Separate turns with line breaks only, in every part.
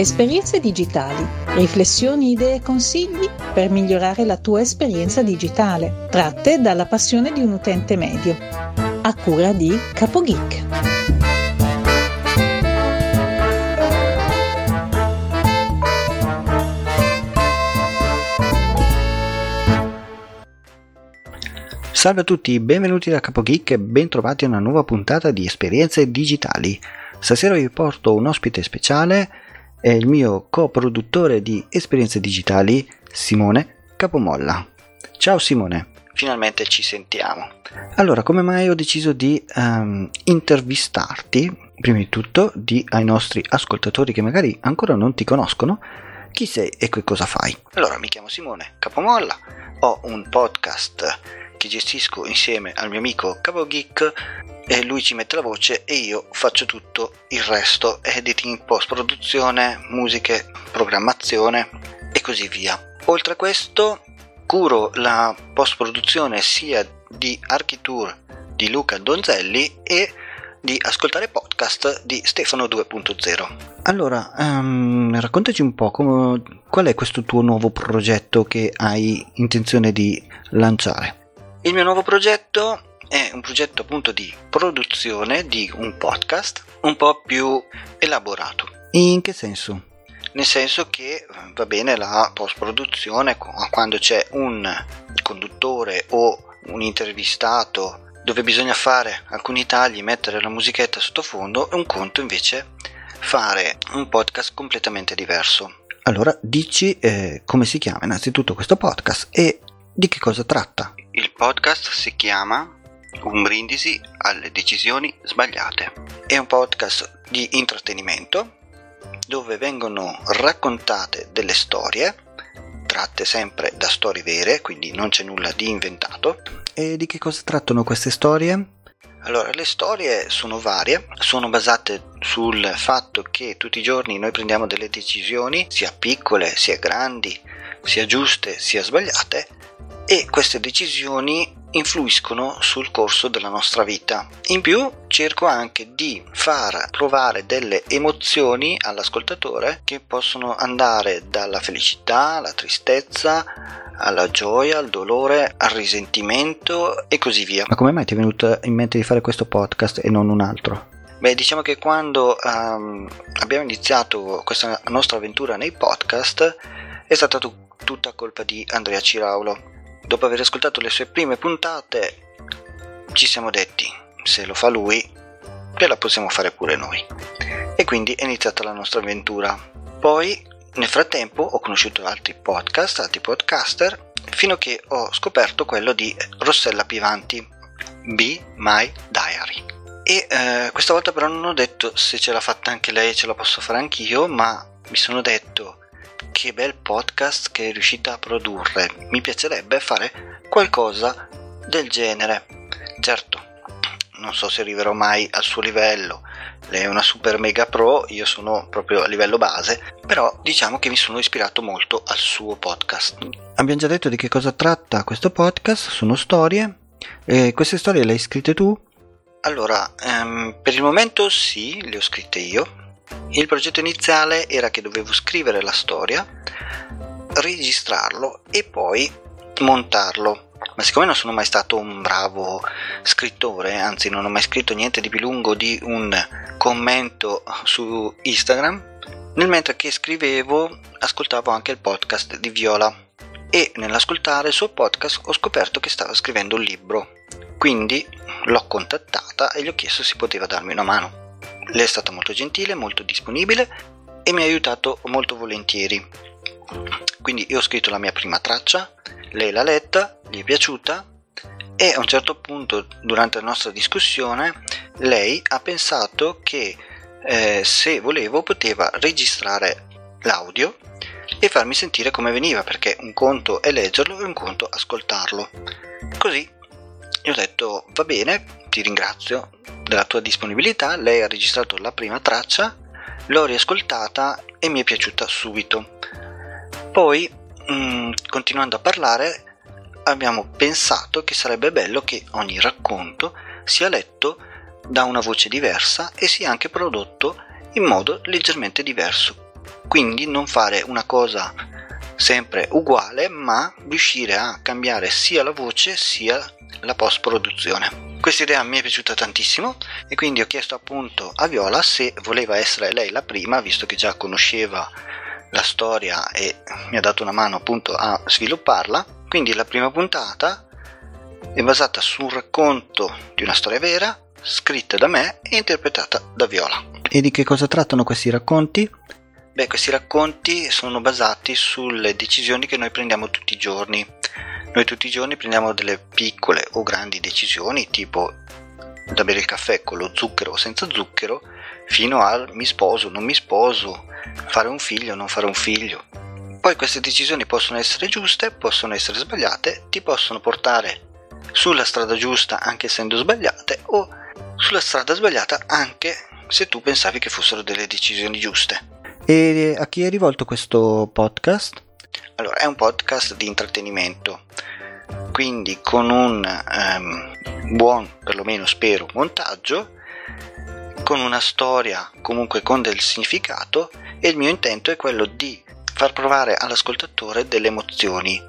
Esperienze digitali, riflessioni, idee e consigli per migliorare la tua esperienza digitale, tratte dalla passione di un utente medio. A cura di CapoGeek.
Salve a tutti, benvenuti da CapoGeek e bentrovati a una nuova puntata di Esperienze Digitali. Stasera vi porto un ospite speciale è il mio coproduttore di esperienze digitali, Simone Capomolla. Ciao Simone, finalmente ci sentiamo. Allora, come mai ho deciso di um, intervistarti? Prima di tutto, di ai nostri ascoltatori che magari ancora non ti conoscono, chi sei e che cosa fai? Allora, mi chiamo Simone Capomolla, ho un podcast che gestisco insieme al mio amico Capo Geek e lui ci mette la voce e io faccio tutto il resto, editing, post produzione, musiche, programmazione e così via. Oltre a questo curo la post produzione sia di Architour di Luca Donzelli e di ascoltare podcast di Stefano 2.0. Allora, um, raccontaci un po' come, qual è questo tuo nuovo progetto che hai intenzione di lanciare. Il mio nuovo progetto è un progetto appunto di produzione di un podcast un po' più elaborato. In che senso? Nel senso che eh, va bene la post produzione quando c'è un conduttore o un intervistato dove bisogna fare alcuni tagli, mettere la musichetta sottofondo e un conto invece fare un podcast completamente diverso. Allora dici eh, come si chiama innanzitutto questo podcast e di che cosa tratta. Il podcast si chiama un brindisi alle decisioni sbagliate. È un podcast di intrattenimento dove vengono raccontate delle storie tratte sempre da storie vere, quindi non c'è nulla di inventato. E di che cosa trattano queste storie? Allora, le storie sono varie, sono basate sul fatto che tutti i giorni noi prendiamo delle decisioni, sia piccole, sia grandi, sia giuste, sia sbagliate, e queste decisioni influiscono sul corso della nostra vita. In più cerco anche di far provare delle emozioni all'ascoltatore che possono andare dalla felicità alla tristezza alla gioia, al dolore, al risentimento e così via. Ma come mai ti è venuto in mente di fare questo podcast e non un altro? Beh, diciamo che quando um, abbiamo iniziato questa nostra avventura nei podcast è stata t- tutta colpa di Andrea Ciraulo dopo aver ascoltato le sue prime puntate, ci siamo detti, se lo fa lui, che la possiamo fare pure noi. E quindi è iniziata la nostra avventura. Poi, nel frattempo, ho conosciuto altri podcast, altri podcaster, fino a che ho scoperto quello di Rossella Pivanti, Be My Diary. E eh, questa volta però non ho detto se ce l'ha fatta anche lei, ce la posso fare anch'io, ma mi sono detto che bel podcast che è riuscita a produrre. Mi piacerebbe fare qualcosa del genere. Certo, non so se arriverò mai al suo livello. Lei è una super mega pro, io sono proprio a livello base, però diciamo che mi sono ispirato molto al suo podcast. Abbiamo già detto di che cosa tratta questo podcast, sono storie. E queste storie le hai scritte tu? Allora, ehm, per il momento sì, le ho scritte io, il progetto iniziale era che dovevo scrivere la storia, registrarlo e poi montarlo. Ma siccome non sono mai stato un bravo scrittore, anzi non ho mai scritto niente di più lungo di un commento su Instagram, nel mentre che scrivevo ascoltavo anche il podcast di Viola e nell'ascoltare il suo podcast ho scoperto che stava scrivendo un libro. Quindi l'ho contattata e gli ho chiesto se poteva darmi una mano. Lei è stata molto gentile, molto disponibile e mi ha aiutato molto volentieri. Quindi io ho scritto la mia prima traccia, lei l'ha letta, gli è piaciuta e a un certo punto durante la nostra discussione lei ha pensato che eh, se volevo poteva registrare l'audio e farmi sentire come veniva perché un conto è leggerlo e un conto ascoltarlo. Così ho detto va bene, ti ringrazio della tua disponibilità, lei ha registrato la prima traccia, l'ho riascoltata e mi è piaciuta subito. Poi, mh, mm, continuando a parlare, abbiamo pensato che sarebbe bello che ogni racconto sia letto da una voce diversa e sia anche prodotto in modo leggermente diverso. quindi non fare una cosa sempre uguale, ma riuscire a cambiare sia la voce sia la post produzione. Questa idea mi è piaciuta tantissimo e quindi ho chiesto appunto a Viola se voleva essere lei la prima, visto che già conosceva la storia e mi ha dato una mano appunto a svilupparla. Quindi la prima puntata è basata su un racconto di una storia vera, scritta da me e interpretata da Viola.
E di che cosa trattano questi racconti?
Beh, questi racconti sono basati sulle decisioni che noi prendiamo tutti i giorni. Noi tutti i giorni prendiamo delle piccole o grandi decisioni, tipo da bere il caffè con lo zucchero o senza zucchero, fino al mi sposo, non mi sposo, fare un figlio o non fare un figlio. Poi queste decisioni possono essere giuste, possono essere sbagliate, ti possono portare sulla strada giusta anche essendo sbagliate o sulla strada sbagliata anche se tu pensavi che fossero delle decisioni giuste.
E a chi è rivolto questo podcast?
Allora, è un podcast di intrattenimento, quindi con un um, buon, perlomeno spero, montaggio, con una storia comunque con del significato e il mio intento è quello di far provare all'ascoltatore delle emozioni.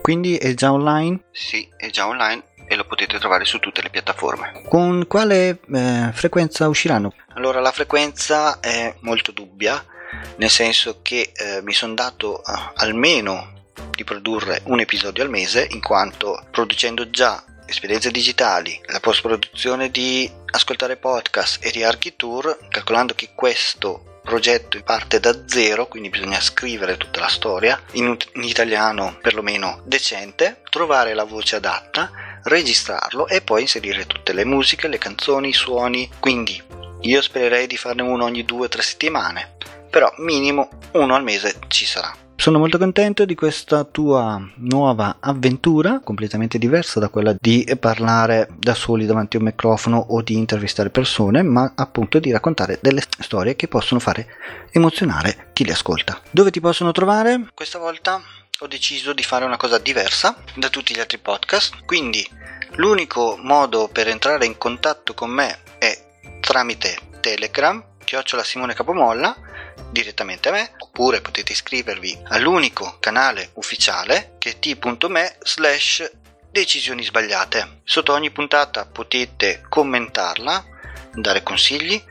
Quindi è già online?
Sì, è già online e lo potete trovare su tutte le piattaforme.
Con quale eh, frequenza usciranno?
Allora, la frequenza è molto dubbia, nel senso che eh, mi sono dato eh, almeno di produrre un episodio al mese, in quanto producendo già esperienze digitali, la post produzione di ascoltare podcast e di Architour, calcolando che questo progetto parte da zero, quindi bisogna scrivere tutta la storia in, in italiano perlomeno decente, trovare la voce adatta registrarlo e poi inserire tutte le musiche, le canzoni, i suoni. Quindi io spererei di farne uno ogni due o tre settimane, però minimo uno al mese ci sarà.
Sono molto contento di questa tua nuova avventura, completamente diversa da quella di parlare da soli davanti a un microfono o di intervistare persone, ma appunto di raccontare delle storie che possono fare emozionare chi le ascolta. Dove ti possono trovare?
Questa volta ho deciso di fare una cosa diversa da tutti gli altri podcast, quindi l'unico modo per entrare in contatto con me è tramite Telegram, chiocciola Simone Capomolla, direttamente a me, oppure potete iscrivervi all'unico canale ufficiale che è t.me slash decisioni sbagliate. Sotto ogni puntata potete commentarla, dare consigli,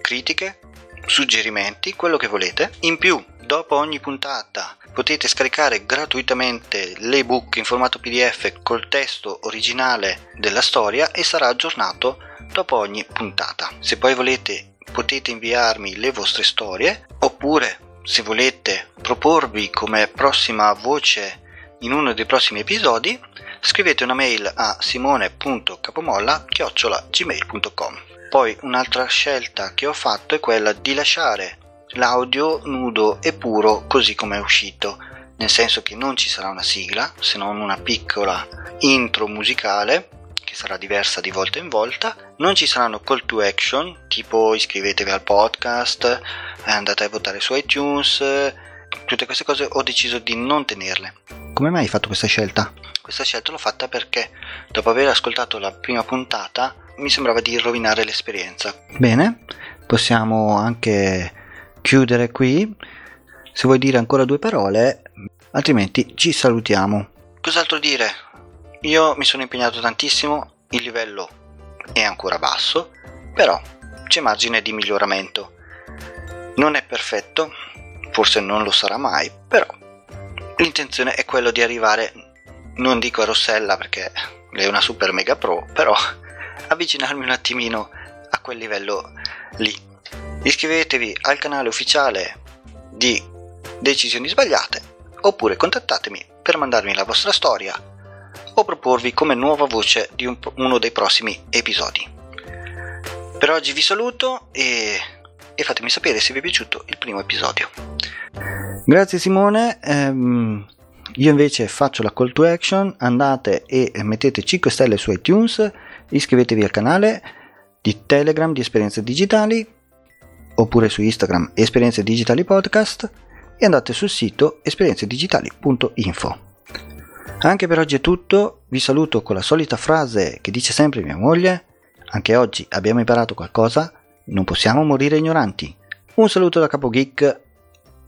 critiche, suggerimenti, quello che volete. In più, dopo ogni puntata potete scaricare gratuitamente l'ebook in formato PDF col testo originale della storia e sarà aggiornato dopo ogni puntata. Se poi volete potete inviarmi le vostre storie oppure se volete proporvi come prossima voce in uno dei prossimi episodi scrivete una mail a simone.capomolla-gmail.com poi un'altra scelta che ho fatto è quella di lasciare l'audio nudo e puro così come è uscito, nel senso che non ci sarà una sigla, se non una piccola intro musicale che sarà diversa di volta in volta, non ci saranno call to action, tipo iscrivetevi al podcast, andate a votare su iTunes, tutte queste cose ho deciso di non tenerle.
Come mai hai fatto questa scelta?
Questa scelta l'ho fatta perché dopo aver ascoltato la prima puntata mi sembrava di rovinare l'esperienza.
Bene, possiamo anche chiudere qui. Se vuoi dire ancora due parole, altrimenti ci salutiamo.
Cos'altro dire? Io mi sono impegnato tantissimo, il livello è ancora basso, però c'è margine di miglioramento. Non è perfetto, forse non lo sarà mai, però l'intenzione è quella di arrivare, non dico a Rossella perché lei è una super mega pro, però avvicinarmi un attimino a quel livello lì. Iscrivetevi al canale ufficiale di Decisioni Sbagliate oppure contattatemi per mandarmi la vostra storia o proporvi come nuova voce di un, uno dei prossimi episodi. Per oggi vi saluto e, e, fatemi sapere se vi è piaciuto il primo episodio.
Grazie Simone. Ehm, io invece faccio la call to action. Andate e mettete 5 stelle su iTunes. Iscrivetevi al canale di Telegram di Esperienze Digitali oppure su Instagram Esperienze Digitali Podcast e andate sul sito esperienzedigitali.info. Anche per oggi è tutto, vi saluto con la solita frase che dice sempre mia moglie, anche oggi abbiamo imparato qualcosa, non possiamo morire ignoranti. Un saluto da Capo Geek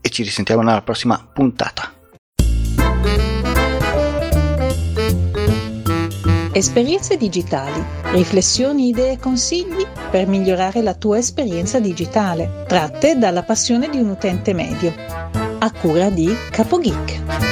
e ci risentiamo nella prossima puntata.
Esperienze digitali, riflessioni, idee e consigli per migliorare la tua esperienza digitale, tratte dalla passione di un utente medio. A cura di Capo Geek.